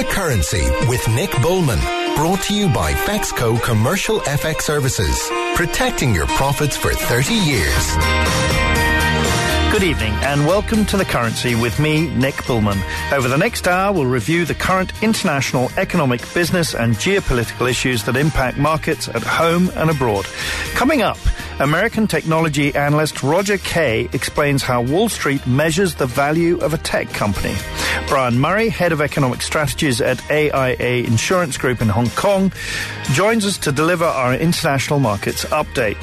The Currency with Nick Bullman. Brought to you by Fexco Commercial FX Services. Protecting your profits for 30 years. Good evening and welcome to The Currency with me, Nick Bullman. Over the next hour, we'll review the current international economic, business and geopolitical issues that impact markets at home and abroad. Coming up, American technology analyst Roger Kay explains how Wall Street measures the value of a tech company. Brian Murray, head of economic strategies at AIA Insurance Group in Hong Kong, joins us to deliver our international markets update.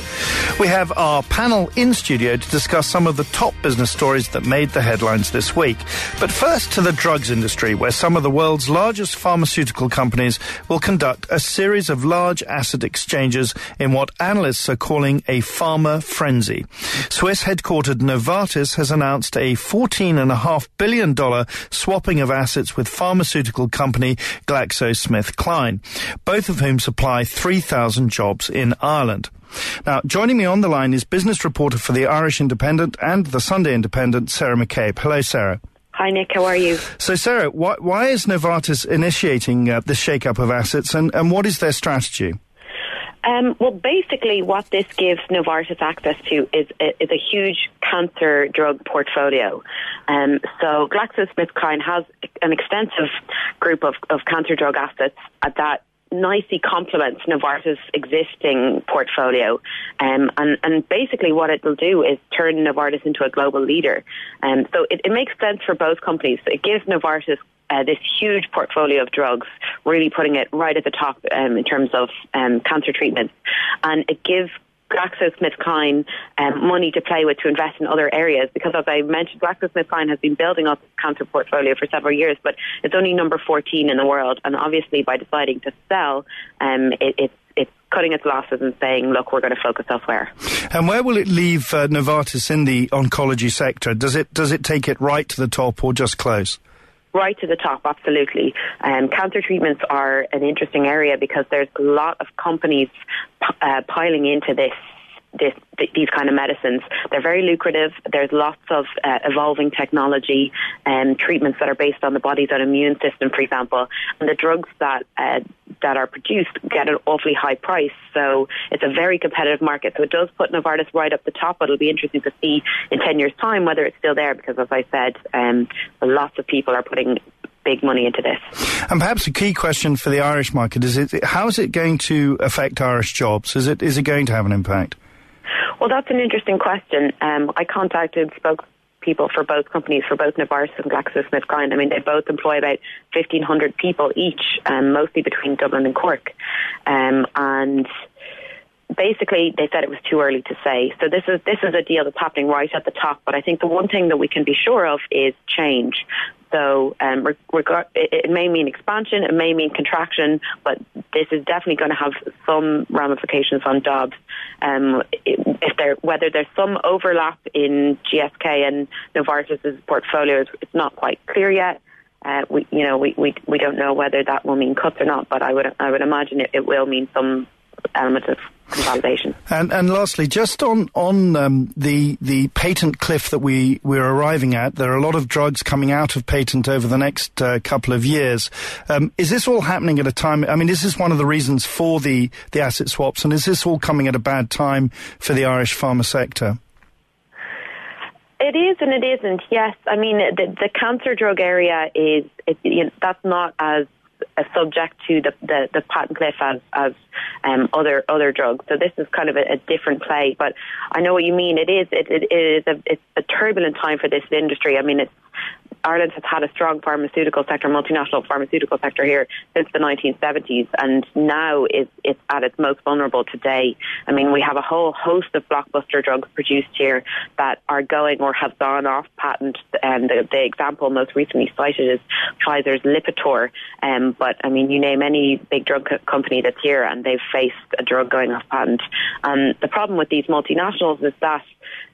We have our panel in studio to discuss some of the top business stories that made the headlines this week. But first to the drugs industry, where some of the world's largest pharmaceutical companies will conduct a series of large asset exchanges in what analysts are calling a pharma frenzy. Swiss headquartered Novartis has announced a $14.5 billion swapping of assets with pharmaceutical company GlaxoSmithKline, both of whom supply 3,000 jobs in Ireland. Now, joining me on the line is business reporter for the Irish Independent and the Sunday Independent, Sarah McCabe. Hello, Sarah. Hi, Nick. How are you? So, Sarah, why, why is Novartis initiating uh, this shake-up of assets, and, and what is their strategy? Um, well, basically, what this gives Novartis access to is, is a huge cancer drug portfolio. Um, so, GlaxoSmithKline has an extensive group of, of cancer drug assets that nicely complements Novartis' existing portfolio. Um, and, and basically what it will do is turn Novartis into a global leader. Um, so it, it makes sense for both companies. It gives Novartis uh, this huge portfolio of drugs, really putting it right at the top um, in terms of um, cancer treatment. And it gives GlaxoSmithKline um, money to play with to invest in other areas because, as I mentioned, GlaxoSmithKline has been building up its cancer portfolio for several years, but it's only number 14 in the world. And obviously, by deciding to sell, um, it, it's it's cutting its losses and saying, look, we're going to focus elsewhere. And where will it leave uh, Novartis in the oncology sector? Does it does it take it right to the top or just close? Right to the top, absolutely. Um, cancer treatments are an interesting area because there's a lot of companies uh, piling into this this, these kind of medicines. They're very lucrative. There's lots of uh, evolving technology and um, treatments that are based on the body's own immune system, for example. And the drugs that uh, that are produced get an awfully high price. So it's a very competitive market. So it does put Novartis right up the top. But it'll be interesting to see in 10 years' time whether it's still there because, as I said, um, lots of people are putting big money into this. And perhaps a key question for the Irish market is: it, how is it going to affect Irish jobs? Is it is it going to have an impact? Well, that's an interesting question. Um, I contacted spokespeople for both companies, for both Novartis and GlaxoSmithKline. I mean, they both employ about 1,500 people each, um, mostly between Dublin and Cork. Um, and basically they said it was too early to say. So this is this is a deal that's happening right at the top. But I think the one thing that we can be sure of is change. So um, it, may mean expansion, it may mean contraction, but this is definitely going to have some ramifications on jobs. Um, if there, whether there's some overlap in GSK and Novartis's portfolios, it's not quite clear yet. Uh, we, you know, we, we we don't know whether that will mean cuts or not, but I would I would imagine it, it will mean some element of consolidation. And and lastly, just on on um, the the patent cliff that we we're arriving at, there are a lot of drugs coming out of patent over the next uh, couple of years. Um, is this all happening at a time? I mean, is this one of the reasons for the the asset swaps, and is this all coming at a bad time for the Irish pharma sector? It is and it isn't. Yes, I mean the, the cancer drug area is it, you know, that's not as subject to the, the, the patent cliff as, as um, other other drugs. So this is kind of a, a, different play. But I know what you mean. It is it, it, it is a, it's a turbulent time for this industry. I mean, it's Ireland has had a strong pharmaceutical sector, multinational pharmaceutical sector here since the 1970s, and now is it's at its most vulnerable today. I mean, we have a whole host of blockbuster drugs produced here that are going or have gone off patent. And the, the example most recently cited is Pfizer's Lipitor. Um, but I mean, you name any big drug co- company that's here, and they've faced a drug going off patent. And the problem with these multinationals is that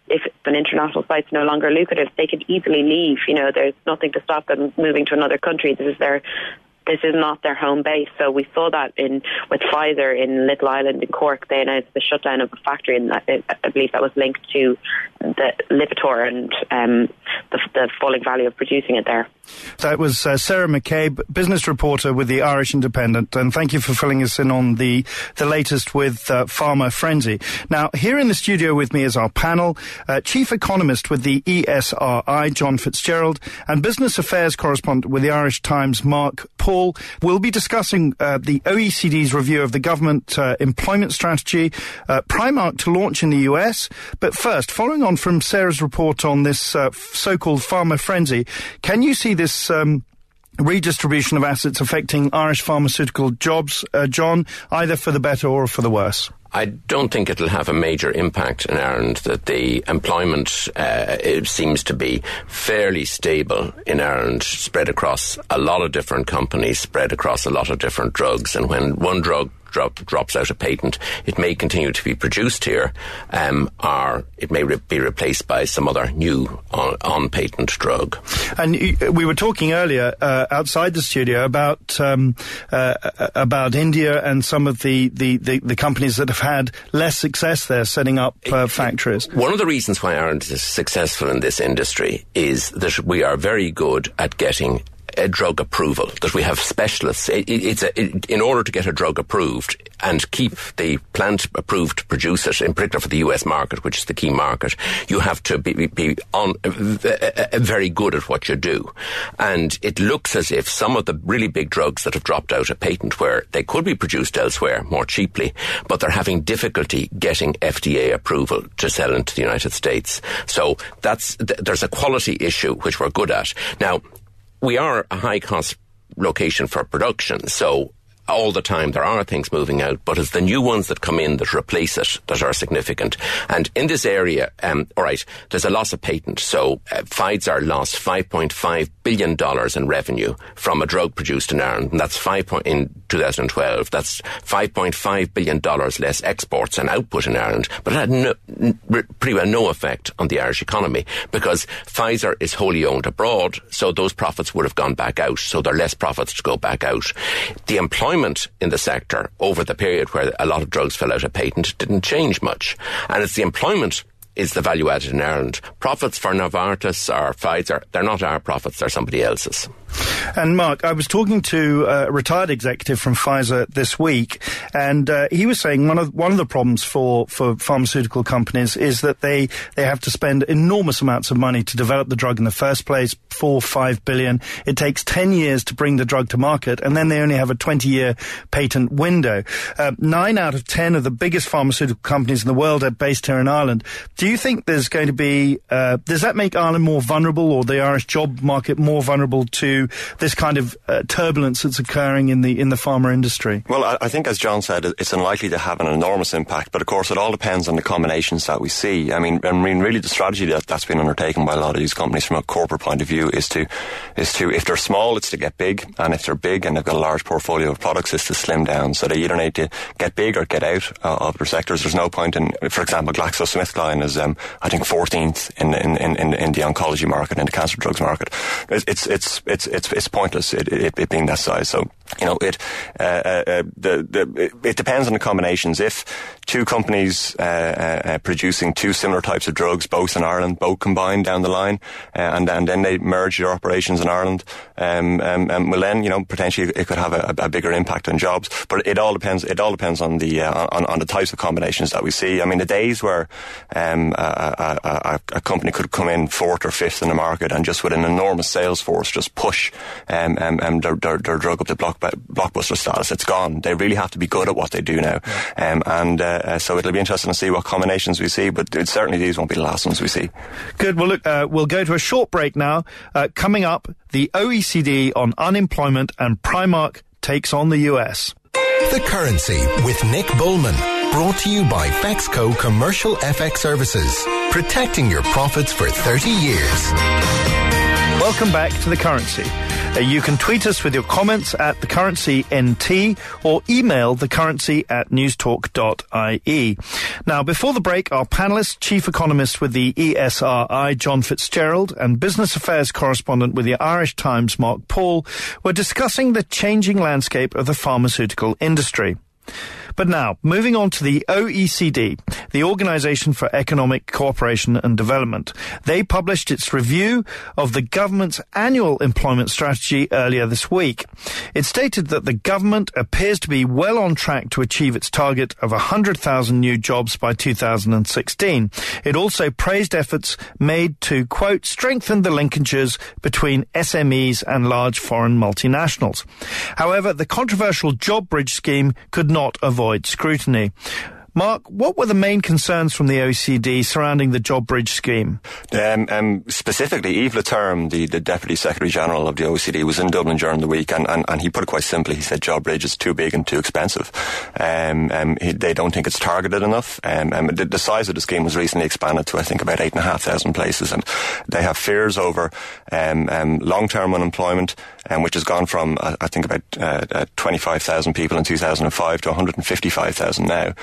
if an international site's no longer lucrative, they could easily leave. You know, there's nothing to stop them moving to another country. This is their this is not their home base. So we saw that in with Pfizer in Little Island in Cork. They announced the shutdown of a factory, and I believe that was linked to the Lipitor and um, the, the falling value of producing it there. That was uh, Sarah McCabe, business reporter with the Irish Independent, and thank you for filling us in on the the latest with uh, Pharma Frenzy. Now, here in the studio with me is our panel, uh, chief economist with the ESRI, John Fitzgerald, and business affairs correspondent with the Irish Times, Mark Paul. We'll be discussing uh, the OECD's review of the government uh, employment strategy, uh, Primark to launch in the US. But first, following on from Sarah's report on this so-called Pharma Frenzy, can you see this um, redistribution of assets affecting Irish pharmaceutical jobs, uh, John, either for the better or for the worse? I don't think it'll have a major impact in Ireland. That the employment uh, seems to be fairly stable in Ireland, spread across a lot of different companies, spread across a lot of different drugs. And when one drug drop, drops out of patent, it may continue to be produced here, um, or it may re- be replaced by some other new on, on patent drug. And we were talking earlier uh, outside the studio about um, uh, about India and some of the, the, the, the, companies that have had less success there setting up uh, factories. One of the reasons why Ireland is successful in this industry is that we are very good at getting a drug approval, that we have specialists. It, it's a, it, in order to get a drug approved and keep the plant approved to produce it, in particular for the US market, which is the key market, you have to be, be on uh, very good at what you do. And it looks as if some of the really big drugs that have dropped out of patent, where they could be produced elsewhere more cheaply, but they're having difficulty getting FDA approval to sell into the United States. So that's there's a quality issue which we're good at. Now, we are a high cost location for production, so all the time there are things moving out, but it's the new ones that come in that replace it that are significant. And in this area, um, all right, there's a loss of patent. So uh, Pfizer lost 5.5 billion dollars in revenue from a drug produced in Ireland, and that's five point in 2012. That's 5.5 billion dollars less exports and output in Ireland, but it had no, pretty well no effect on the Irish economy because Pfizer is wholly owned abroad, so those profits would have gone back out. So there are less profits to go back out. The employment employment in the sector over the period where a lot of drugs fell out of patent didn't change much. And it's the employment is the value added in Ireland. Profits for Novartis or Pfizer, they're not our profits, they're somebody else's. And Mark, I was talking to a retired executive from Pfizer this week, and uh, he was saying one of one of the problems for, for pharmaceutical companies is that they they have to spend enormous amounts of money to develop the drug in the first place, four five billion. It takes ten years to bring the drug to market, and then they only have a twenty year patent window. Uh, nine out of ten of the biggest pharmaceutical companies in the world are based here in Ireland. Do you think there's going to be uh, does that make Ireland more vulnerable, or the Irish job market more vulnerable to this kind of uh, turbulence that's occurring in the in the pharma industry? Well, I, I, think, as John said, it's unlikely to have an enormous impact. But of course, it all depends on the combinations that we see. I mean, I mean, really, the strategy that that's been undertaken by a lot of these companies from a corporate point of view is to is to if they're small, it's to get big, and if they're big and they've got a large portfolio of products, it's to slim down. So they either need to get big or get out uh, of their sectors. There's no point in, for example, GlaxoSmithKline is, um, I think, 14th in, in in, in the oncology market in the cancer drugs market. It's it's it's it's it's pointless it, it, it being that size. So you know it uh, uh, uh the, the it depends on the combinations. If two companies uh, uh, uh, producing two similar types of drugs, both in Ireland, both combined down the line, and, and then they merge their operations in Ireland, um, um, um, well then you know potentially it could have a, a, bigger impact on jobs. But it all depends. It all depends on the on, on the types of combinations that we see. I mean the days where um, a, a, a, company could come in fourth or fifth in the market and just with an enormous sales force just push um, um, um, their, their, their, drug up to block, blockbuster status. It's gone. They really have to be good at what they do now. Um, and uh, uh, so it'll be interesting to see what combinations we see, but it, certainly these won't be the last ones we see. Good. Well, look, uh, we'll go to a short break now. Uh, coming up, the OECD on unemployment and Primark takes on the US. The Currency with Nick Bullman. Brought to you by Fexco Commercial FX Services. Protecting your profits for 30 years. Welcome back to The Currency. Uh, you can tweet us with your comments at The Currency NT or email thecurrency at newstalk.ie. Now, before the break, our panelists, chief economist with the ESRI, John Fitzgerald, and business affairs correspondent with the Irish Times, Mark Paul, were discussing the changing landscape of the pharmaceutical industry. But now, moving on to the OECD, the Organization for Economic Cooperation and Development. They published its review of the government's annual employment strategy earlier this week. It stated that the government appears to be well on track to achieve its target of 100,000 new jobs by 2016. It also praised efforts made to, quote, strengthen the linkages between SMEs and large foreign multinationals. However, the controversial job bridge scheme could not avoid scrutiny. Mark, what were the main concerns from the OECD surrounding the job bridge scheme? Um, um, specifically, Yves Leterme, the, the Deputy Secretary General of the OECD, was in Dublin during the week, and, and, and he put it quite simply. He said job bridge is too big and too expensive. Um, um he, they don't think it's targeted enough. Um, um, the, the, size of the scheme was recently expanded to, I think, about eight and a half thousand places, and they have fears over long-term unemployment, which has gone from, I, I think, about uh, uh, 25,000 people in 2005 to 155,000 now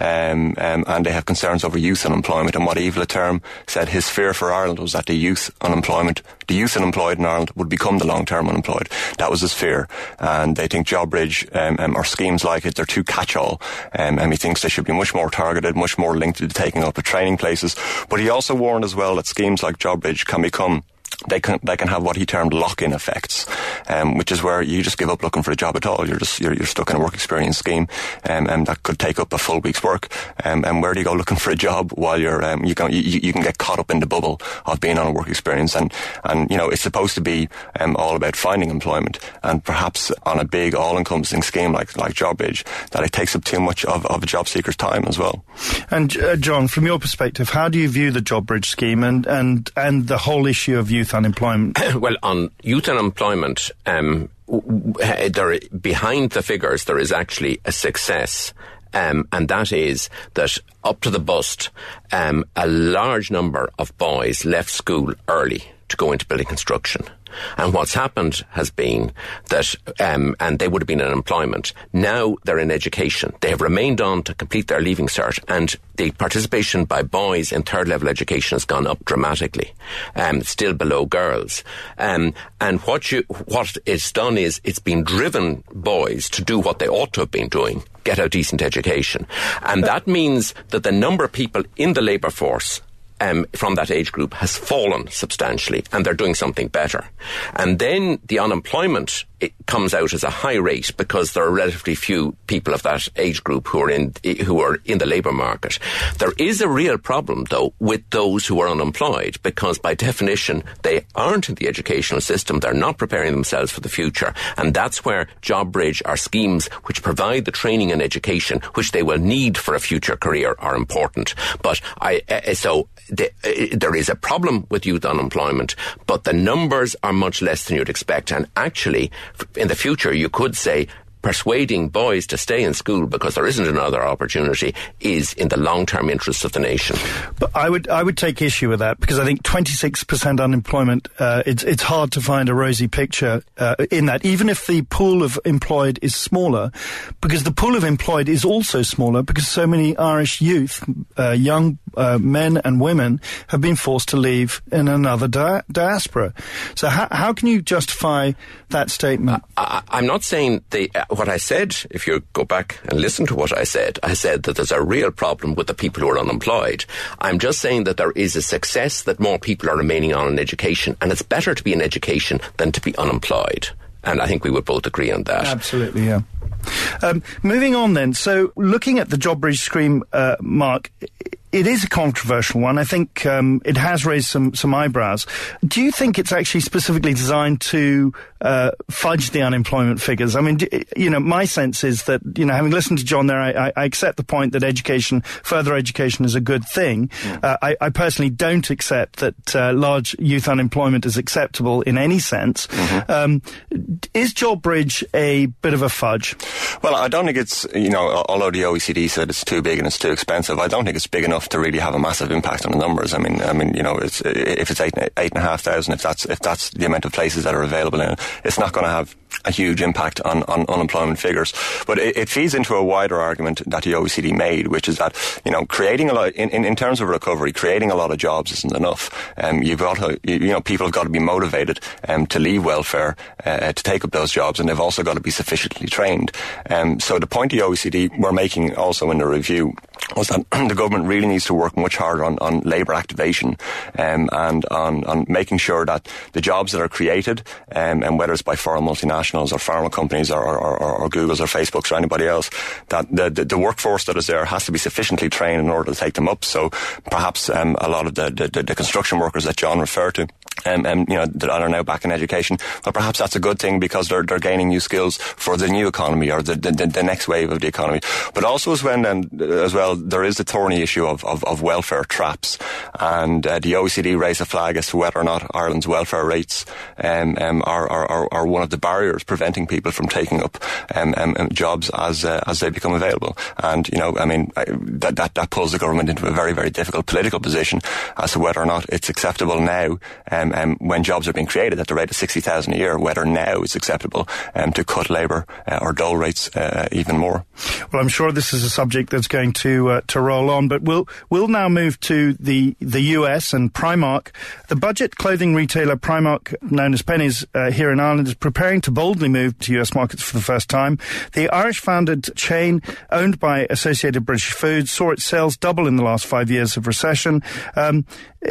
um, um, and they have concerns over youth unemployment. And what Yves Leterme said his fear for Ireland was that the youth unemployment, the youth unemployed in Ireland would become the long-term unemployed. That was his fear, and they think JobBridge um, um, or schemes like it they're too catch-all, um, and he thinks they should be much more targeted, much more linked to the taking up of training places. But he also warned as well that schemes like JobBridge can become they can they can have what he termed lock-in effects, um, which is where you just give up looking for a job at all. You're just you're, you're stuck in a work experience scheme, um, and that could take up a full week's work. Um, and where do you go looking for a job while you're um, you can you, you, can get caught up in the bubble of being on a work experience, and and you know it's supposed to be um, all about finding employment, and perhaps on a big all-encompassing scheme like like JobBridge, that it takes up too much of, of a job seeker's time as well. And uh, John, from your perspective, how do you view the JobBridge scheme and and and the whole issue of youth? Youth unemployment? well, on youth unemployment, um, there, behind the figures, there is actually a success. Um, and that is that up to the bust, um, a large number of boys left school early to go into building construction. And what's happened has been that, um, and they would have been in employment. Now they're in education. They have remained on to complete their leaving cert, and the participation by boys in third level education has gone up dramatically. Um, still below girls. Um, and what you, what it's done is it's been driven boys to do what they ought to have been doing. Get a decent education. And that means that the number of people in the labour force um, from that age group has fallen substantially and they're doing something better. And then the unemployment it comes out as a high rate because there are relatively few people of that age group who are in who are in the labour market. There is a real problem though with those who are unemployed because by definition they aren't in the educational system. They're not preparing themselves for the future, and that's where JobBridge are schemes which provide the training and education which they will need for a future career are important. But I uh, so the, uh, there is a problem with youth unemployment, but the numbers are much less than you'd expect, and actually in the future, you could say persuading boys to stay in school because there isn't another opportunity is in the long-term interests of the nation. But I would I would take issue with that because I think 26% unemployment uh, it's it's hard to find a rosy picture uh, in that even if the pool of employed is smaller because the pool of employed is also smaller because so many Irish youth uh, young uh, men and women have been forced to leave in another di- diaspora. So how how can you justify that statement? I, am not saying the what I said, if you go back and listen to what I said, I said that there's a real problem with the people who are unemployed. I'm just saying that there is a success that more people are remaining on in education, and it's better to be in education than to be unemployed. And I think we would both agree on that. Absolutely, yeah. Um, moving on then, so looking at the JobBridge scheme, uh, Mark, it is a controversial one. I think um, it has raised some some eyebrows. Do you think it's actually specifically designed to uh, fudge the unemployment figures? I mean, do, you know, my sense is that you know, having listened to John there, I, I accept the point that education, further education, is a good thing. Mm. Uh, I, I, personally don't accept that uh, large youth unemployment is acceptable in any sense. Mm-hmm. Um, is JobBridge a bit of a fudge? Well, I don't think it's you know, although the OECD said it's too big and it's too expensive, I don't think it's big enough to really have a massive impact on the numbers. I mean, I mean, you know, it's, if it's eight, eight and a half thousand, if that's if that's the amount of places that are available in it, it's not going to have a huge impact on, on unemployment figures. But it, it, feeds into a wider argument that the OECD made, which is that, you know, creating a lot, in, in, in terms of recovery, creating a lot of jobs isn't enough. Um, you've got to, you, know, people have got to be motivated um, to leave welfare, uh, to take up those jobs, and they've also got to be sufficiently trained. Um, so the point the OECD were making also in the review was that the government really needs to work much harder on, on labour activation um, and on, on making sure that the jobs that are created, um, and whether it's by foreign multinationals or pharma companies or, or, or, or Googles or Facebooks or anybody else, that the, the, the, workforce that is there has to be sufficiently trained in order to take them up. So perhaps um, a lot of the, the, the construction workers that John referred to um, and you know that are now back in education. Well, perhaps that's a good thing because they're they're gaining new skills for the new economy or the the, the next wave of the economy. But also as when then as well there is the thorny issue of of, of welfare traps, and uh, the OECD raised a flag as to whether or not Ireland's welfare rates um, um, are, are are one of the barriers preventing people from taking up um, um, um, jobs as uh, as they become available. And you know, I mean, that that that pulls the government into a very very difficult political position as to whether or not it's acceptable now. Um, um, when jobs are being created at the rate of 60,000 a year, whether now it's acceptable um, to cut labour uh, or dole rates uh, even more. Well, I'm sure this is a subject that's going to uh, to roll on, but we'll we'll now move to the the US and Primark. The budget clothing retailer Primark, known as Penneys uh, here in Ireland, is preparing to boldly moved to US markets for the first time. The Irish-founded chain, owned by Associated British Foods, saw its sales double in the last five years of recession. Um,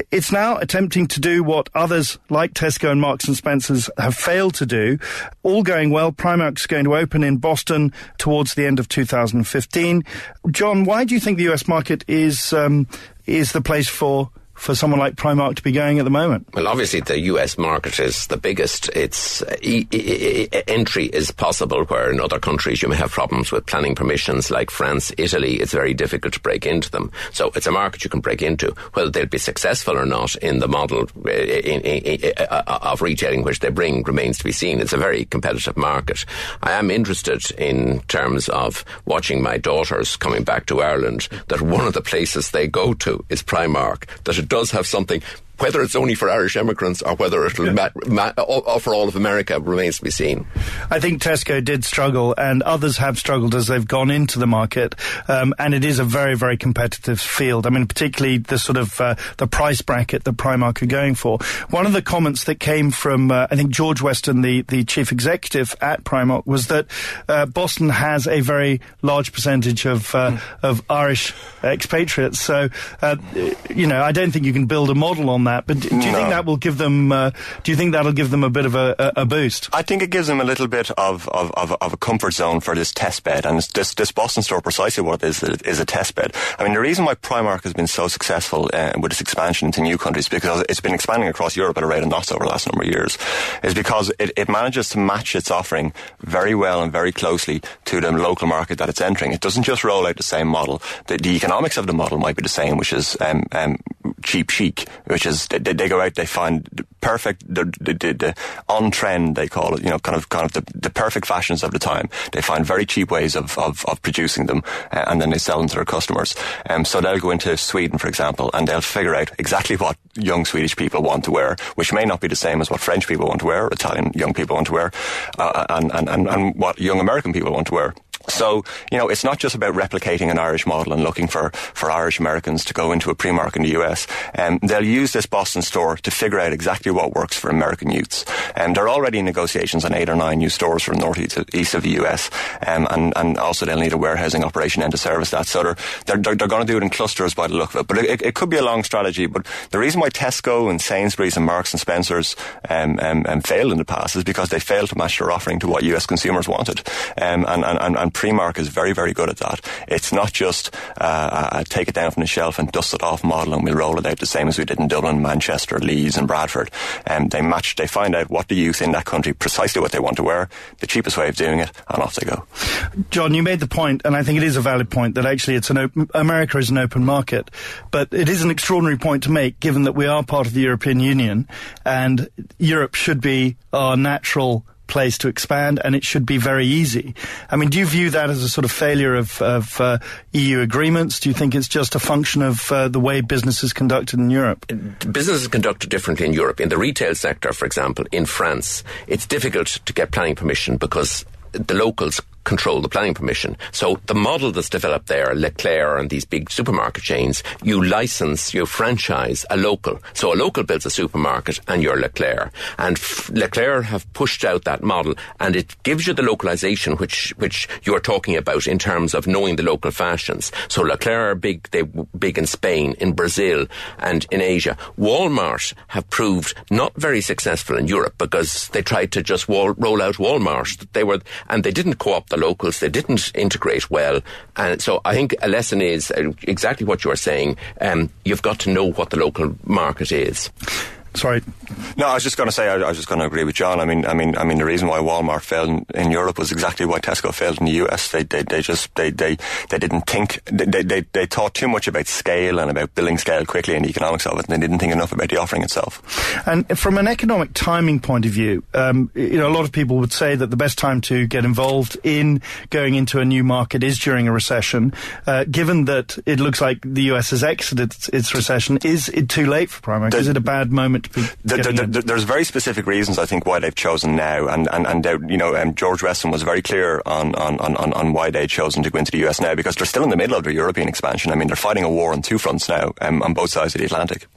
it's now attempting to do what others like Tesco and Marks and Spencers have failed to do. All going well. Primark's going to open in Boston towards the end of 2015. John, why do you think the US market is um, is the place for for someone like Primark to be going at the moment? Well, obviously the US market is the biggest. Its e- e- e- entry is possible where in other countries you may have problems with planning permissions like France, Italy. It's very difficult to break into them. So it's a market you can break into. Whether they'll be successful or not in the model uh, uh, of retailing which they bring remains to be seen. It's a very competitive market. I am interested in terms of watching my daughters coming back to Ireland that one of the places they go to is Primark. That does have something whether it's only for Irish immigrants or whether it'll yeah. ma- ma- offer all of America remains to be seen. I think Tesco did struggle, and others have struggled as they've gone into the market, um, and it is a very, very competitive field. I mean, particularly the sort of uh, the price bracket that Primark are going for. One of the comments that came from uh, I think George Weston, the the chief executive at Primark, was that uh, Boston has a very large percentage of mm. of Irish expatriates. So, uh, you know, I don't think you can build a model on that that. But do, you no. think that will give them? Uh, do you think that'll give them a bit of a, a, a, boost? I think it gives them a little bit of, of, of, of, a comfort zone for this test bed, and this this Boston store precisely what it is is a test bed. I mean, the reason why Primark has been so successful uh, with its expansion into new countries because it's been expanding across Europe at a rate of knots over the last number of years, is because it, it manages to match its offering very well and very closely to the local market that it's entering. It doesn't just roll out the same model. The, the economics of the model might be the same, which is um, um, cheap chic, which is they, they go out, they find perfect, the, the, the, the, on trend, they call it, you know, kind of, kind of the, the perfect fashions of the time. They find very cheap ways of, of, of producing them, uh, and then they sell them to their customers. Um, so they'll go into Sweden, for example, and they'll figure out exactly what young Swedish people want to wear, which may not be the same as what French people want to wear, Italian young people want to wear, uh, and, and, and, and what young American people want to wear. So, you know, it's not just about replicating an Irish model and looking for, for Irish Americans to go into a Primark in the US. Um, they'll use this Boston store to figure out exactly what works for American youths. And um, they're already in negotiations on eight or nine new stores from northeast east of the US. Um, and, and also they'll need a warehousing operation and to service that. So they're, they're, they're, going to do it in clusters by the look of it. But it, it, could be a long strategy. But the reason why Tesco and Sainsbury's and Marks and Spencer's um, um, um, failed in the past is because they failed to match their offering to what US consumers wanted. Um, and, and, and Primark is very, very good at that. It's not just uh, take it down from the shelf and dust it off model and we'll roll it out the same as we did in Dublin, Manchester, Leeds and Bradford. Um, they match, they find out what the youth in that country, precisely what they want to wear, the cheapest way of doing it, and off they go. John, you made the point, and I think it is a valid point, that actually it's an America is an open market. But it is an extraordinary point to make, given that we are part of the European Union, and Europe should be our natural place to expand, and it should be very easy. I mean, do you view that as a sort of failure of, of uh, EU agreements? Do you think it's just a function of uh, the way business is conducted in Europe? Business is conducted differently in Europe. In the retail sector, for example, in France, it's difficult to get planning permission because the locals control the planning permission. So the model that's developed there, Leclerc and these big supermarket chains, you license, you franchise a local. So a local builds a supermarket and you're Leclerc. And F- Leclerc have pushed out that model and it gives you the localization which, which you're talking about in terms of knowing the local fashions. So Leclerc are big, they big in Spain, in Brazil and in Asia. Walmart have proved not very successful in Europe because they tried to just wall, roll out Walmart. They were, and they didn't co-opt the locals. They didn't integrate well. And so I think a lesson is uh, exactly what you are saying. Um, you've got to know what the local market is. Sorry. No, I was just going to say I, I, was just going to agree with John. I mean, I mean, I mean, the reason why Walmart failed in, in Europe was exactly why Tesco failed in the US. They, they, they just, they, they, they didn't think, they, they, they thought too much about scale and about building scale quickly and the economics of it, and they didn't think enough about the offering itself. And from an economic timing point of view, um, you know, a lot of people would say that the best time to get involved in going into a new market is during a recession. Uh, given that it looks like the US has exited its recession, is it too late for Primark? is it a bad moment? The, the, the, there's very specific reasons, I think, why they've chosen now, and and and you know, um, George Weston was very clear on, on, on, on why they'd chosen to go into the US now because they're still in the middle of their European expansion. I mean, they're fighting a war on two fronts now, um, on both sides of the Atlantic.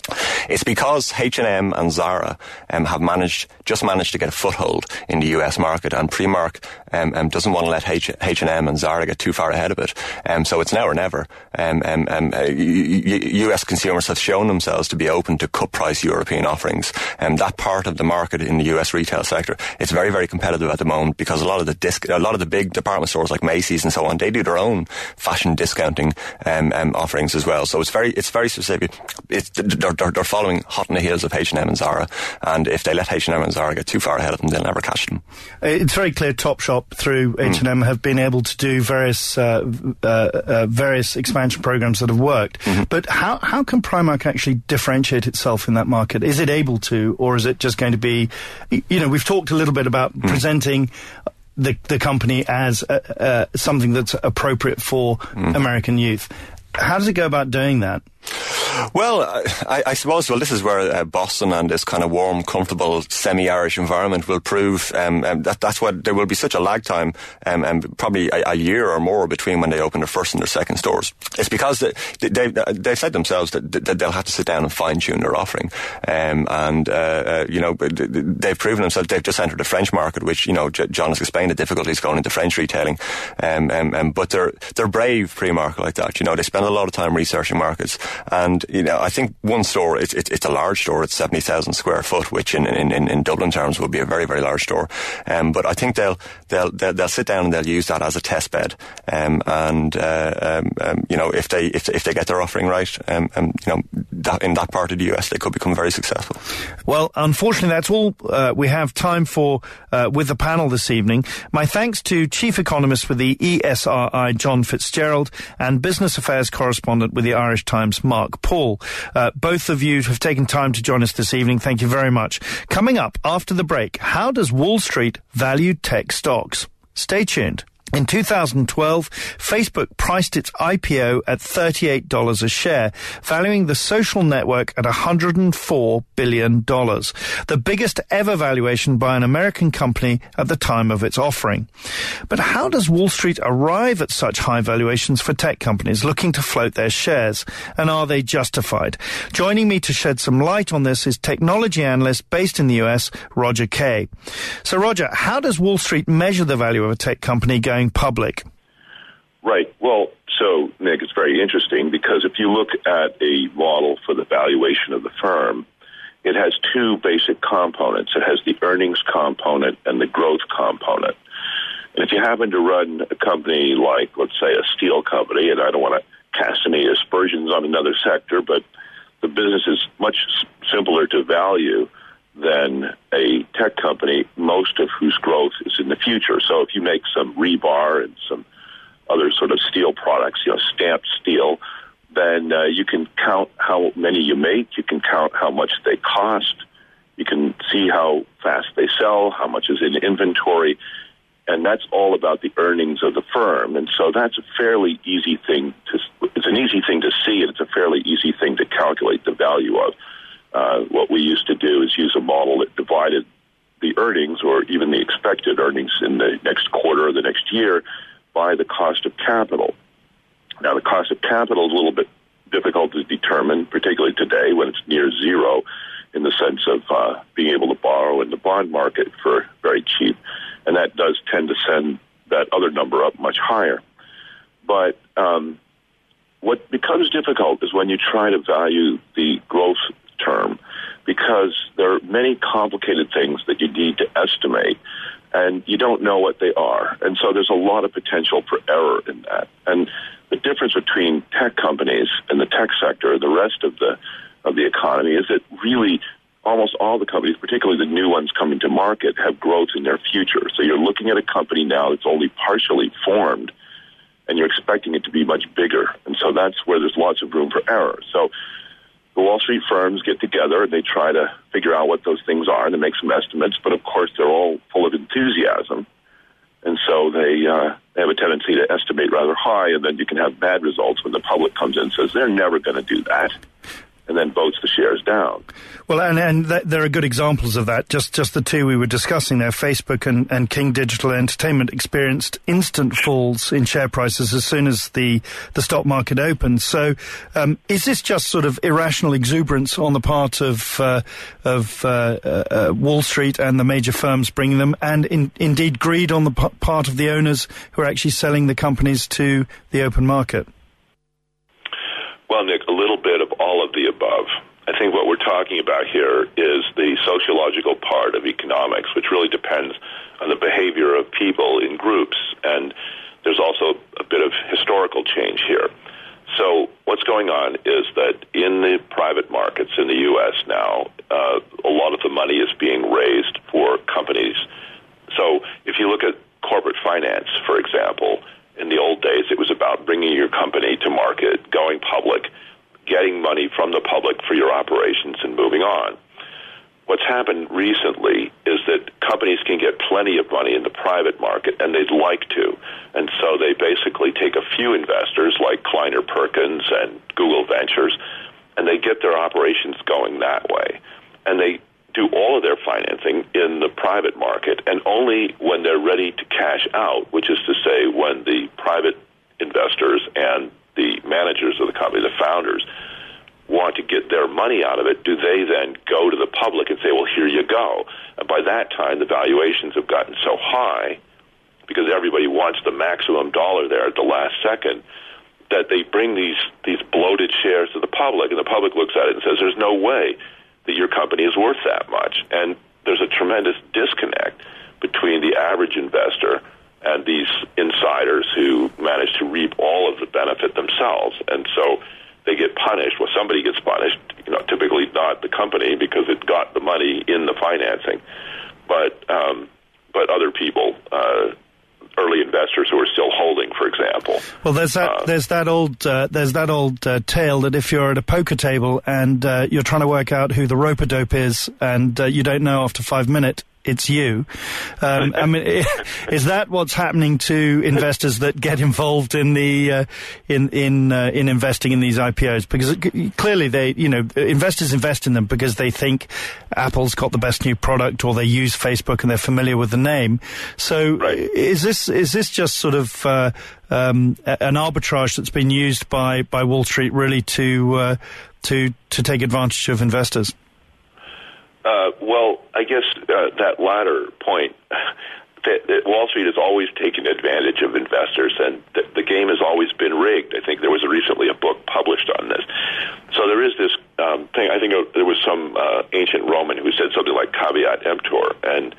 It's because H and M and Zara um, have managed just managed to get a foothold in the US market, and Primark um, um, doesn't want to let H and M and Zara get too far ahead of it. Um, so it's now or never. Um, um, um, uh, US consumers have shown themselves to be open to cut price European offerings. And that part of the market in the US retail sector, it's very, very competitive at the moment because a lot of the disc, a lot of the big department stores like Macy's and so on, they do their own fashion discounting um, um, offerings as well. So it's very, it's very specific. It's, they're, they're, they're following hot in the heels of H&M and Zara. And if they let H&M and Zara get too far ahead of them, they'll never catch them. It's very clear Topshop through H&M mm. have been able to do various, uh, uh, uh, various expansion programs that have worked. Mm-hmm. But how, how can Primark actually differentiate itself in that market? Is it able to, or is it just going to be, you know, we've talked a little bit about mm. presenting the the company as uh, uh, something that's appropriate for mm. American youth. How does it go about doing that? Well, I, I, suppose, well, this is where uh, Boston and this kind of warm, comfortable, semi-Irish environment will prove um, um, that that's what there will be such a lag time, um, and probably a, a, year or more between when they open their first and their second stores. It's because they, they, they've said themselves that, that, they'll have to sit down and fine-tune their offering. Um, and, uh, uh, you know, they've proven themselves, they've just entered the French market, which, you know, John has explained the difficulties going into French retailing. Um, um, but they're, they're brave Primark like that. You know, they spend a lot of time researching markets. And, you know, I think one store, it's, it, it's a large store. It's 70,000 square foot, which in, in, in, in, Dublin terms would be a very, very large store. Um, but I think they'll, they'll, they'll, they'll, sit down and they'll use that as a test bed. Um, and, uh, um, um you know, if they, if, if they get their offering right, um, um, you know, that, in that part of the US, they could become very successful. Well, unfortunately, that's all uh, we have time for uh, with the panel this evening. My thanks to Chief Economist with the ESRI, John Fitzgerald, and Business Affairs Correspondent with the Irish Times, Mark Paul. Uh, both of you have taken time to join us this evening. Thank you very much. Coming up after the break, how does Wall Street value tech stocks? Stay tuned. In 2012, Facebook priced its IPO at $38 a share, valuing the social network at $104 billion, the biggest ever valuation by an American company at the time of its offering. But how does Wall Street arrive at such high valuations for tech companies looking to float their shares? And are they justified? Joining me to shed some light on this is technology analyst based in the US, Roger Kay. So Roger, how does Wall Street measure the value of a tech company going public? Right. Well, so, Nick, it's very interesting because if you look at a model for the valuation of the firm, it has two basic components. It has the earnings component and the growth component. And if you happen to run a company like, let's say, a steel company, and I don't want to cast any aspersions on another sector, but the business is much simpler to value than a tech company, most of whose growth is in the future. So if you make some rebar and some other sort of steel products, you know, stamped steel, then uh, you can count how many you make, you can count how much they cost, You can see how fast they sell, how much is in inventory, and that's all about the earnings of the firm. And so that's a fairly easy thing to. It's an easy thing to see, and it's a fairly easy thing to calculate the value of. Uh, what we used to do is use a model that divided the earnings or even the expected earnings in the next quarter or the next year by the cost of capital. Now, the cost of capital is a little bit difficult to determine, particularly today when it's near zero in the sense of uh, being able to borrow in the bond market for very cheap. And that does tend to send that other number up much higher. But um, what becomes difficult is when you try to value the growth term because there are many complicated things that you need to estimate and you don't know what they are. And so there's a lot of potential for error in that. And the difference between tech companies and the tech sector, the rest of the of the economy, is that really almost all the companies, particularly the new ones coming to market, have growth in their future. So you're looking at a company now that's only partially formed, and you're expecting it to be much bigger. And so that's where there's lots of room for error. So the Wall Street firms get together and they try to figure out what those things are and they make some estimates, but of course they're all full of enthusiasm. And so they, uh, they have a tendency to estimate rather high, and then you can have bad results when the public comes in and says they're never going to do that and then votes shares down. Well, and, and th- there are good examples of that. Just just the two we were discussing there, Facebook and, and King Digital Entertainment experienced instant falls in share prices as soon as the, the stock market opened. So um, is this just sort of irrational exuberance on the part of, uh, of uh, uh, uh Wall Street and the major firms bringing them, and in, indeed greed on the p- part of the owners who are actually selling the companies to the open market? Well, Nick, a little bit of all of the above. I think what we're talking about here is the sociological part of economics, which really depends on the behavior of people in groups. And there's also a bit of historical change here. So, what's going on is that in the private markets in the U.S. now, uh, a lot of the money is being raised for companies. So, if you look at corporate finance, for example, in the old days, it was about bringing your company to market, going public, getting money from the public for your operations, and moving on. What's happened recently is that companies can get plenty of money in the private market, and they'd like to. And so they basically take a few investors like Kleiner Perkins and Google Ventures, and they get their operations going that way. And they do all of their financing in the private market, and only when they're ready to cash out, which is to say, when the private investors and the managers of the company, the founders, want to get their money out of it, do they then go to the public and say, well, here you go? And by that time, the valuations have gotten so high because everybody wants the maximum dollar there at the last second that they bring these, these bloated shares to the public, and the public looks at it and says, there's no way that your company is worth that much. And there's a tremendous disconnect between the average investor and these insiders who manage to reap all of the benefit themselves. And so they get punished. Well, somebody gets punished, you know, typically not the company because it got the money in the financing, but um, but other people uh, early investors who are still holding, for example. Well, there's that uh, there's that old uh, there's that old uh, tale that if you're at a poker table and uh, you're trying to work out who the rope dope is, and uh, you don't know after five minutes, it's you. Um, I mean, is that what's happening to investors that get involved in the uh, in in uh, in investing in these IPOs? Because clearly, they you know investors invest in them because they think Apple's got the best new product, or they use Facebook and they're familiar with the name. So, right. is this is this just sort of uh, um, an arbitrage that's been used by by Wall Street really to uh, to to take advantage of investors? Uh, well, I guess uh, that latter point, that, that Wall Street has always taken advantage of investors, and the, the game has always been rigged. I think there was recently a book published on this. So there is this um, thing. I think there was some uh, ancient Roman who said something like caveat emptor, and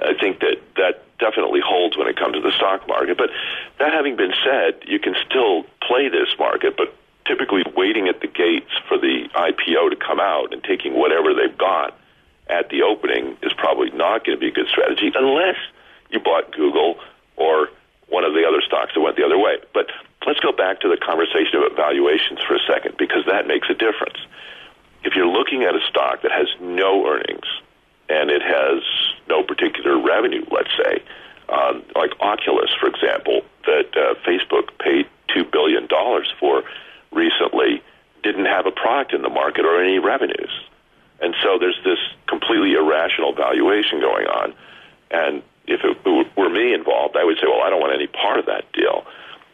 I think that that definitely holds when it comes to the stock market. But that having been said, you can still play this market, but typically waiting at the gates for the IPO to come out and taking whatever they've got at the opening is probably not going to be a good strategy unless you bought Google or one of the other stocks that went the other way. But let's go back to the conversation about valuations for a second because that makes a difference. If you're looking at a stock that has no earnings and it has no particular revenue, let's say, um, like Oculus, for example, that uh, Facebook paid $2 billion for recently, didn't have a product in the market or any revenues. And so there's this completely irrational valuation going on. And if it were me involved, I would say, well, I don't want any part of that deal.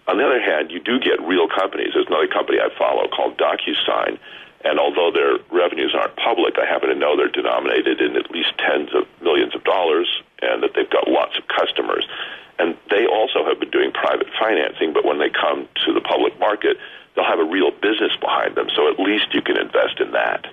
On the other hand, you do get real companies. There's another company I follow called DocuSign, and although their revenues aren't public, I happen to know they're denominated in at least tens of millions of dollars, and that they've got lots of customers. And they also have been doing private financing, but when they come to the public market, they'll have a real business behind them. So at least you can invest in that.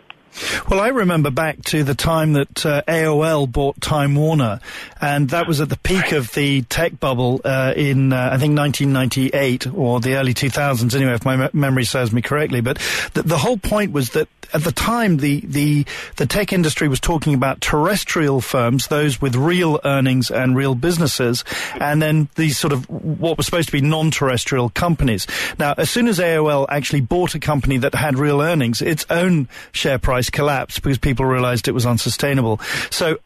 Well, I remember back to the time that uh, AOL bought Time Warner, and that was at the peak of the tech bubble uh, in, uh, I think, 1998 or the early 2000s, anyway, if my me- memory serves me correctly. But th- the whole point was that at the time, the, the, the tech industry was talking about terrestrial firms, those with real earnings and real businesses, and then these sort of what was supposed to be non-terrestrial companies. Now, as soon as AOL actually bought a company that had real earnings, its own share price collapsed because people realized it was unsustainable. So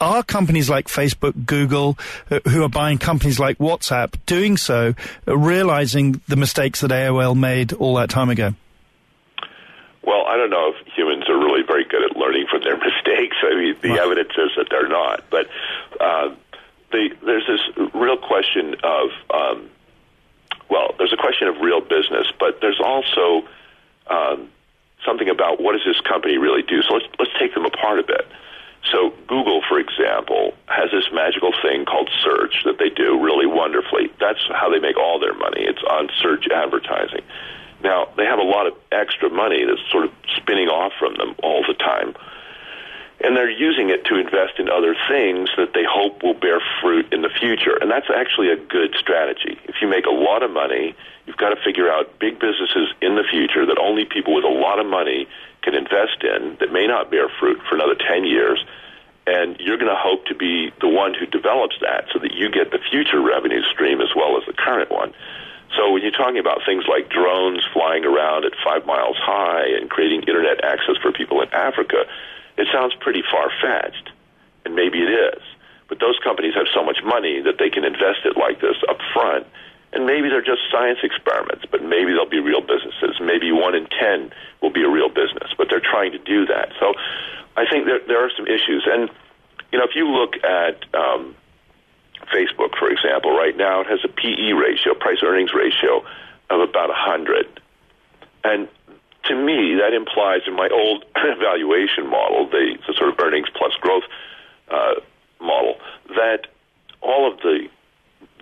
are companies like Facebook, Google, uh, who are buying companies like WhatsApp, doing so, uh, realizing the mistakes that AOL made all that time ago? Well, I don't know if humans are really very good at learning from their mistakes. I mean, the well, evidence is that they're not. But uh, the, there's this real question of, um, well, there's a question of real business, but there's also um, something about what does this company really do. So let's let's take them apart a bit. So Google, for example, has this magical thing called search that they do really wonderfully. That's how they make all their money. It's on search advertising. Now, they have a lot of extra money that's sort of spinning off from them all the time. And they're using it to invest in other things that they hope will bear fruit in the future. And that's actually a good strategy. If you make a lot of money, you've got to figure out big businesses in the future that only people with a lot of money can invest in that may not bear fruit for another 10 years. And you're going to hope to be the one who develops that so that you get the future revenue stream as well as the current one. So when you're talking about things like drones flying around at five miles high and creating internet access for people in Africa, it sounds pretty far fetched, and maybe it is. But those companies have so much money that they can invest it like this up front, and maybe they're just science experiments, but maybe they'll be real businesses. Maybe one in ten will be a real business, but they're trying to do that. So I think there, there are some issues, and you know, if you look at um, Facebook, for example, right now it has a PE ratio, price earnings ratio, of about 100. And to me, that implies in my old valuation model, the, the sort of earnings plus growth uh, model, that all of the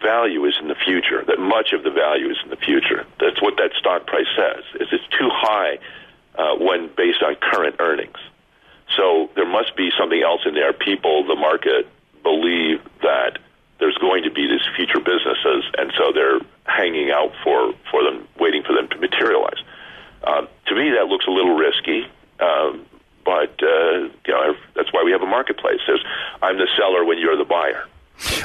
value is in the future, that much of the value is in the future. That's what that stock price says, is it's too high uh, when based on current earnings. So there must be something else in there. People, the market, believe that there's going to be these future businesses, and so they're hanging out for, for them, waiting for them to materialize. Um, to me, that looks a little risky, um, but uh, you know that's why we have a marketplace. There's, I'm the seller when you're the buyer.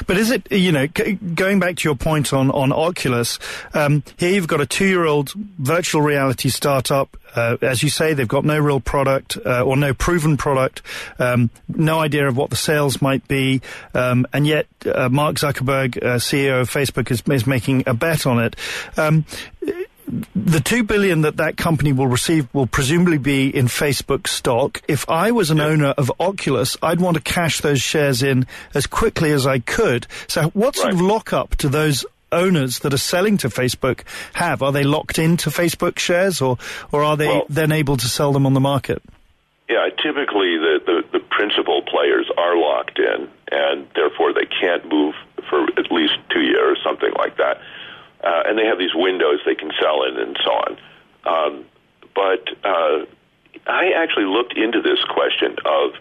But is it, you know, g- going back to your point on, on Oculus, um, here you've got a two year old virtual reality startup. Uh, as you say, they've got no real product uh, or no proven product, um, no idea of what the sales might be, um, and yet uh, Mark Zuckerberg, uh, CEO of Facebook, is, is making a bet on it um, the two billion that that company will receive will presumably be in Facebook stock. If I was an owner of Oculus, I'd want to cash those shares in as quickly as I could. So, what sort right. of lockup do those owners that are selling to Facebook have? Are they locked into Facebook shares, or or are they well, then able to sell them on the market? Yeah, typically the, the, the principal players are locked in, and therefore they can't move for at least two years, something like that uh, and they have these windows they can sell in and so on. Um, but uh, I actually looked into this question of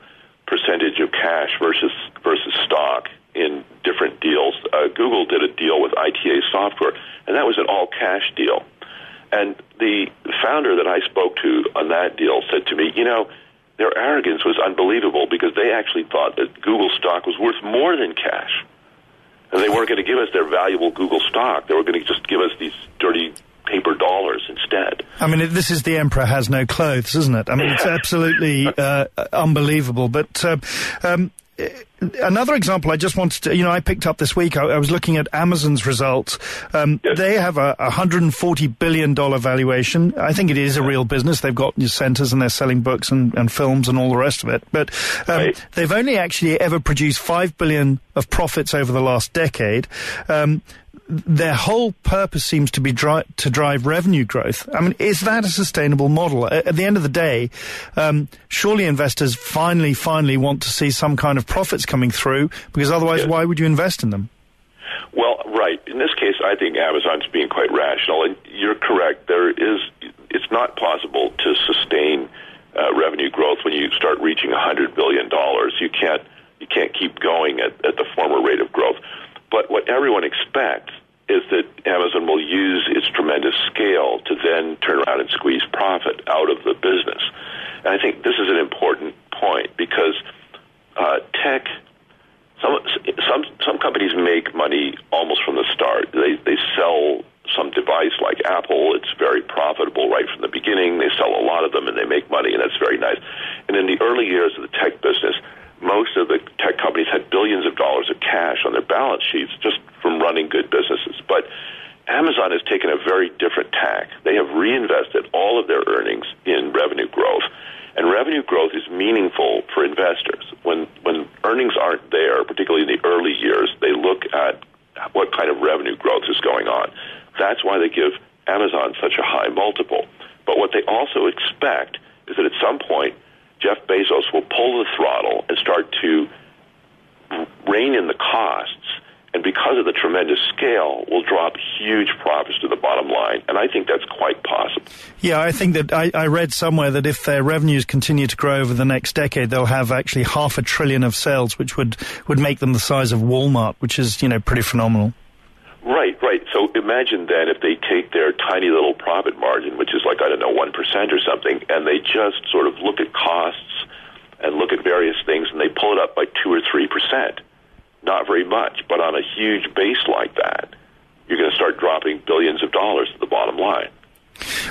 percentage of cash versus versus stock in different deals. Uh, Google did a deal with ITA Software, and that was an all cash deal. And the founder that I spoke to on that deal said to me, you know, their arrogance was unbelievable because they actually thought that Google stock was worth more than cash and they weren't going to give us their valuable Google stock. They were going to just give us these dirty paper dollars instead. I mean, this is the emperor has no clothes, isn't it? I mean, it's absolutely uh, unbelievable. But uh, um, another example I just wanted to, you know, I picked up this week, I, I was looking at Amazon's results. Um, yes. They have a, a $140 billion valuation. I think it is a real business. They've got new centers and they're selling books and, and films and all the rest of it. But um, right. they've only actually ever produced 5 billion of profits over the last decade. Um, their whole purpose seems to be dri- to drive revenue growth. I mean, is that a sustainable model? At, at the end of the day, um, surely investors finally, finally want to see some kind of profits coming through because otherwise, yes. why would you invest in them? Well, right. In this case, I think Amazon's being quite rational, and you're correct. There is, it's not possible to sustain uh, revenue growth when you start reaching a hundred billion dollars. You can't, you can't keep going at, at the former rate of growth. But what everyone expects is that Amazon will use its tremendous scale to then turn around and squeeze profit out of the business. And I think this is an important point because uh, tech, some some some companies make money almost from the start. They they sell some device like Apple. It's very profitable right from the beginning. They sell a lot of them and they make money, and that's very nice. And in the early years of the tech business, most of the tech companies had billions of dollars of cash on their balance sheets just from running good businesses. But Amazon has taken a very different tack. They have reinvested all of their earnings in revenue growth. And revenue growth is meaningful for investors. When when earnings aren't there, particularly in the early years, they look at what kind of revenue growth is going on. That's why they give Amazon such a high multiple. But what they also expect is that at some point Jeff Bezos will pull the throttle and start to rein in the costs. And because of the tremendous scale, will drop huge profits to the bottom line. And I think that's quite possible. Yeah, I think that I, I read somewhere that if their revenues continue to grow over the next decade, they'll have actually half a trillion of sales, which would, would make them the size of Walmart, which is, you know, pretty phenomenal. Right, right. Imagine then if they take their tiny little profit margin, which is like, I don't know, 1% or something, and they just sort of look at costs and look at various things and they pull it up by 2 or 3%. Not very much, but on a huge base like that, you're going to start dropping billions of dollars to the bottom line.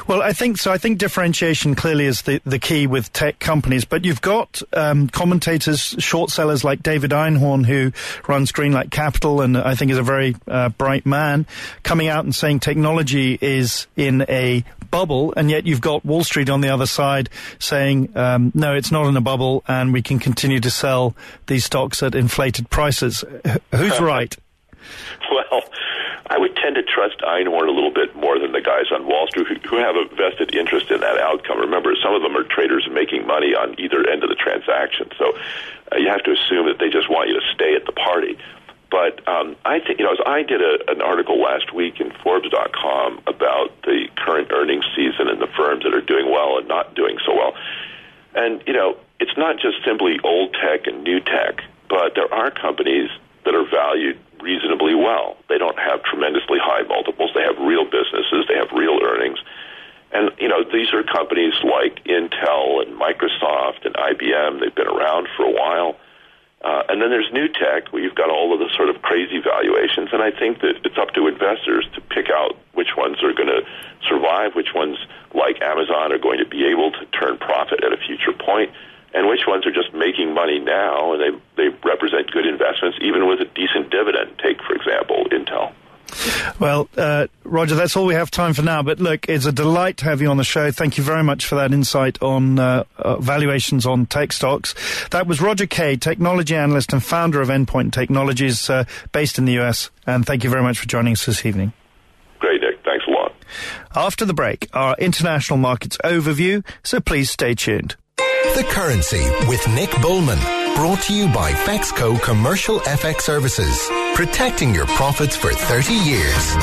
Well, I think so. I think differentiation clearly is the, the key with tech companies. But you've got um, commentators, short sellers like David Einhorn, who runs Greenlight Capital and I think is a very uh, bright man, coming out and saying technology is in a bubble, and yet you've got Wall Street on the other side saying, um, no, it's not in a bubble, and we can continue to sell these stocks at inflated prices. Who's right? Well, I would tend to trust Einhorn a little bit more than the guys on Wall Street who, who have a vested interest in that outcome. Remember, some of them are traders making money on either end of the transaction, so uh, you have to assume that they just want you to stay at the party. But um, I think, you know, as I did a, an article last week in Forbes.com about the current earnings season and the firms that are doing well and not doing so well. And, you know, it's not just simply old tech and new tech, but there are companies that are valued reasonably well. They don't have tremendously high multiples. They have real businesses. They have real earnings. And, you know, these are companies like Intel and Microsoft and IBM. They've been around for a while. Uh, and then there's new tech where you've got all of the sort of crazy valuations. And I think that it's up to investors to pick out which ones are going to survive, which ones, like Amazon, are going to be able to turn profit at a future point and which ones are just making money now and they, they represent good investments, even with a decent dividend. Take, for example, Intel. Well, uh, Roger, that's all we have time for now. But look, it's a delight to have you on the show. Thank you very much for that insight on uh, uh, valuations on tech stocks. That was Roger Kay, technology analyst and founder of Endpoint Technologies, uh, based in the US. And thank you very much for joining us this evening. Great, Nick. Thanks a lot. After the break, our international markets overview. So please stay tuned. The Currency with Nick Bullman. Brought to you by Fexco Commercial FX Services. Protecting your profits for 30 years.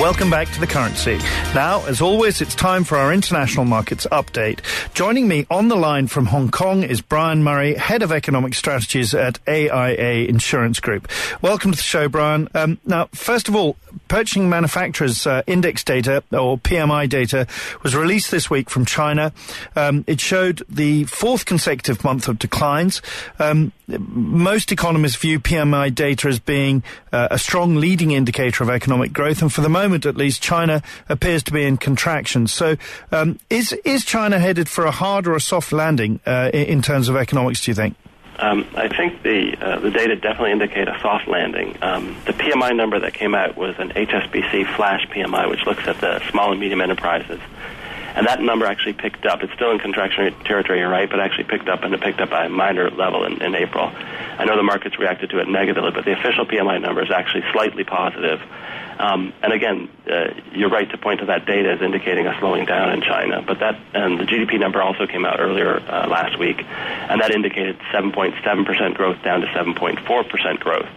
Welcome back to The Currency. Now, as always, it's time for our international markets update. Joining me on the line from Hong Kong is Brian Murray, Head of Economic Strategies at AIA Insurance Group. Welcome to the show, Brian. Um, now, first of all, Purchasing Manufacturers uh, Index data, or PMI data, was released this week from China. Um, it showed the fourth consecutive month of declines. Um, most economists view PMI data as being uh, a strong leading indicator of economic growth, and for the moment, at least, China appears to be in contraction. So, um, is is China headed for a hard or a soft landing uh, in terms of economics? Do you think? Um, I think the uh, the data definitely indicate a soft landing. Um, the PMI number that came out was an HSBC flash PMI, which looks at the small and medium enterprises, and that number actually picked up. It's still in contraction territory, you're right, but actually picked up, and it picked up by a minor level in, in April. I know the markets reacted to it negatively, but the official PMI number is actually slightly positive. Um, and again, uh, you're right to point to that data as indicating a slowing down in China. But that and the GDP number also came out earlier uh, last week, and that indicated 7.7% growth down to 7.4% growth.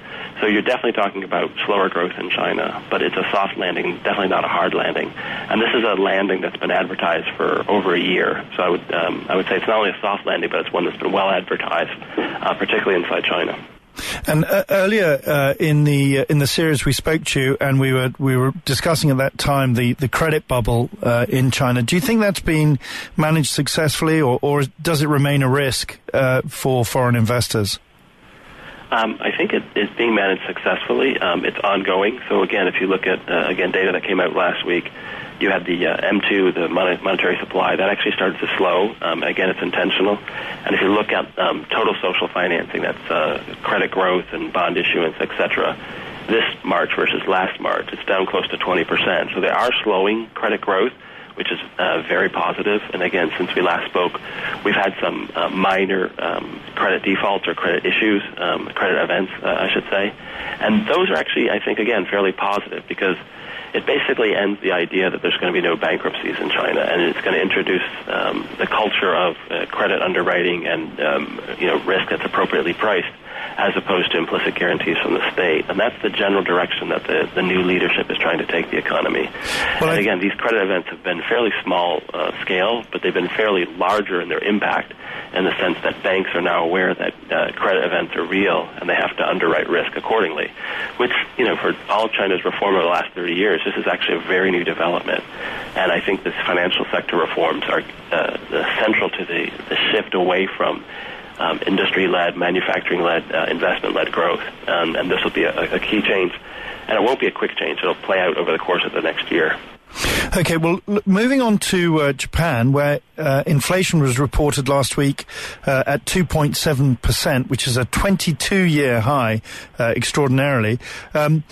So you're definitely talking about slower growth in China, but it's a soft landing, definitely not a hard landing. And this is a landing that's been advertised for over a year. So I would um, I would say it's not only a soft landing, but it's one that's been well advertised, uh, particularly inside China. And uh, earlier uh, in the uh, in the series, we spoke to you, and we were we were discussing at that time the the credit bubble uh, in China. Do you think that's been managed successfully, or, or does it remain a risk uh, for foreign investors? Um, I think it is being managed successfully. Um, it's ongoing. So again, if you look at uh, again data that came out last week, you had the uh, M2, the monetary supply, that actually started to slow. Um, again, it's intentional. And if you look at um, total social financing, that's uh, credit growth and bond issuance, etc. This March versus last March, it's down close to 20%. So they are slowing credit growth which is uh, very positive. And again, since we last spoke, we've had some uh, minor um, credit defaults or credit issues, um, credit events, uh, I should say. And those are actually, I think, again, fairly positive because it basically ends the idea that there's going to be no bankruptcies in China, and it's going to introduce um, the culture of uh, credit underwriting and um, you know risk that's appropriately priced as opposed to implicit guarantees from the state. And that's the general direction that the, the new leadership is trying to take the economy. Well, and again, these credit events have been fairly small uh, scale, but they've been fairly larger in their impact in the sense that banks are now aware that uh, credit events are real and they have to underwrite risk accordingly. Which, you know, for all China's reform over the last 30 years, this is actually a very new development. And I think this financial sector reforms are uh, central to the, the shift away from um, industry-led, manufacturing-led, uh, investment-led growth, um, and this will be a, a key change. And it won't be a quick change; it'll play out over the course of the next year. Okay, well, moving on to uh, Japan, where uh, inflation was reported last week uh, at 2.7%, which is a 22 year high, uh, extraordinarily. Um,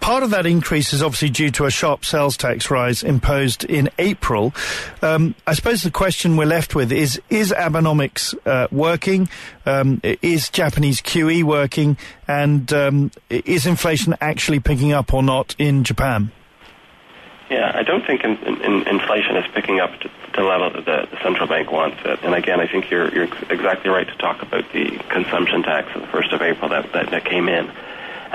part of that increase is obviously due to a sharp sales tax rise imposed in April. Um, I suppose the question we're left with is: Is Abenomics uh, working? Um, is Japanese QE working? And um, is inflation actually picking up or not in Japan? Yeah, I don't think in, in, inflation is picking up to the level that the, central bank wants it. And again, I think you're, you're exactly right to talk about the consumption tax of the 1st of April that, that, that came in.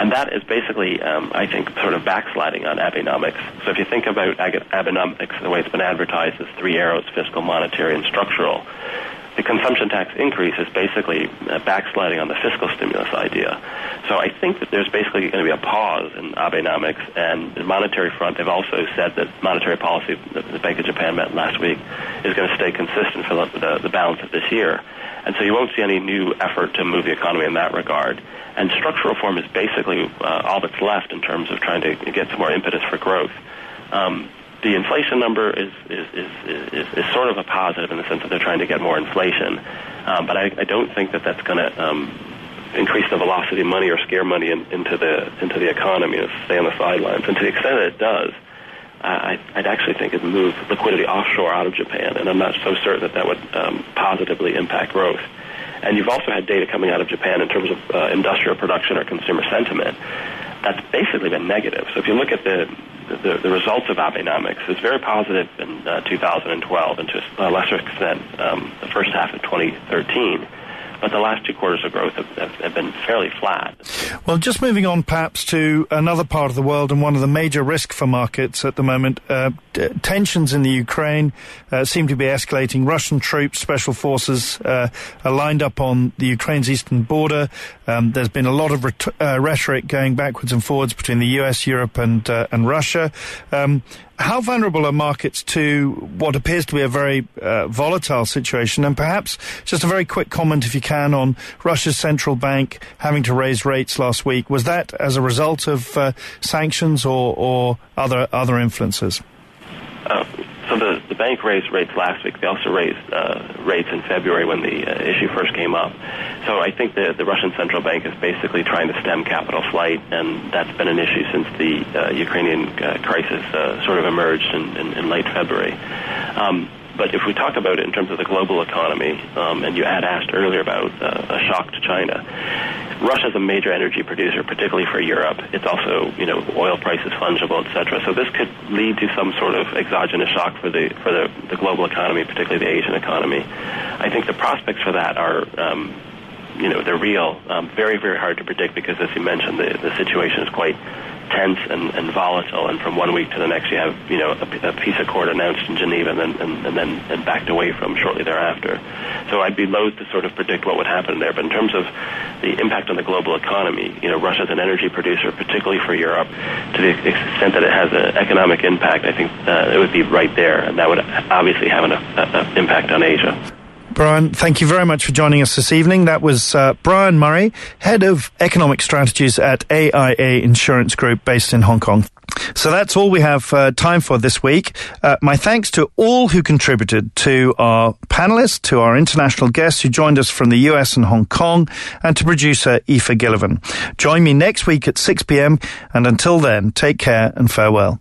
And that is basically, um, I think, sort of backsliding on Abenomics. So if you think about Abenomics, the way it's been advertised as three arrows, fiscal, monetary, and structural, the consumption tax increase is basically uh, backsliding on the fiscal stimulus idea. So I think that there's basically going to be a pause in Abenomics, and the monetary front, they've also said that monetary policy that the Bank of Japan met last week is going to stay consistent for the, the, the balance of this year. And so you won't see any new effort to move the economy in that regard. And structural reform is basically uh, all that's left in terms of trying to get some more impetus for growth. Um, the inflation number is is, is, is, is sort of a positive in the sense that they're trying to get more inflation. Um, but I, I don't think that that's going to um, increase the velocity of money or scare money in, into the into the economy and stay on the sidelines. And to the extent that it does, I, I'd actually think it'd move liquidity offshore out of Japan. And I'm not so certain that that would um, positively impact growth. And you've also had data coming out of Japan in terms of uh, industrial production or consumer sentiment. That's basically been negative. So if you look at the the, the results of Abenomics, it's very positive in uh, 2012 and to a lesser extent um, the first half of 2013 but the last two quarters of growth have, have, have, been fairly flat. Well, just moving on perhaps to another part of the world and one of the major risks for markets at the moment, uh, t- tensions in the Ukraine uh, seem to be escalating. Russian troops, special forces uh, are lined up on the Ukraine's eastern border. Um, there's been a lot of ret- uh, rhetoric going backwards and forwards between the US, Europe, and uh, and Russia. Um, how vulnerable are markets to what appears to be a very uh, volatile situation? And perhaps just a very quick comment, if you can, on Russia's central bank having to raise rates last week. Was that as a result of uh, sanctions or, or other other influences? Uh, bank raised rates last week. They also raised uh, rates in February when the uh, issue first came up. So I think the, the Russian central bank is basically trying to stem capital flight, and that's been an issue since the uh, Ukrainian uh, crisis uh, sort of emerged in, in, in late February. Um, but if we talk about it in terms of the global economy, um, and you had asked earlier about uh, a shock to China, Russia is a major energy producer, particularly for Europe. It's also, you know, oil prices fungible, et cetera. So this could lead to some sort of exogenous shock for the for the, the global economy, particularly the Asian economy. I think the prospects for that are. Um, you know, they're real. Um, very, very hard to predict because, as you mentioned, the, the situation is quite tense and, and volatile. And from one week to the next, you have you know a, a peace accord announced in Geneva and then and, and then and backed away from shortly thereafter. So I'd be loath to sort of predict what would happen there. But in terms of the impact on the global economy, you know, Russia's an energy producer, particularly for Europe. To the extent that it has an economic impact, I think uh, it would be right there, and that would obviously have an a, a impact on Asia. Brian, thank you very much for joining us this evening. That was uh, Brian Murray, Head of Economic Strategies at AIA Insurance Group based in Hong Kong. So that's all we have uh, time for this week. Uh, my thanks to all who contributed to our panelists, to our international guests who joined us from the US and Hong Kong, and to producer Aoife Gillivan. Join me next week at 6 p.m. And until then, take care and farewell.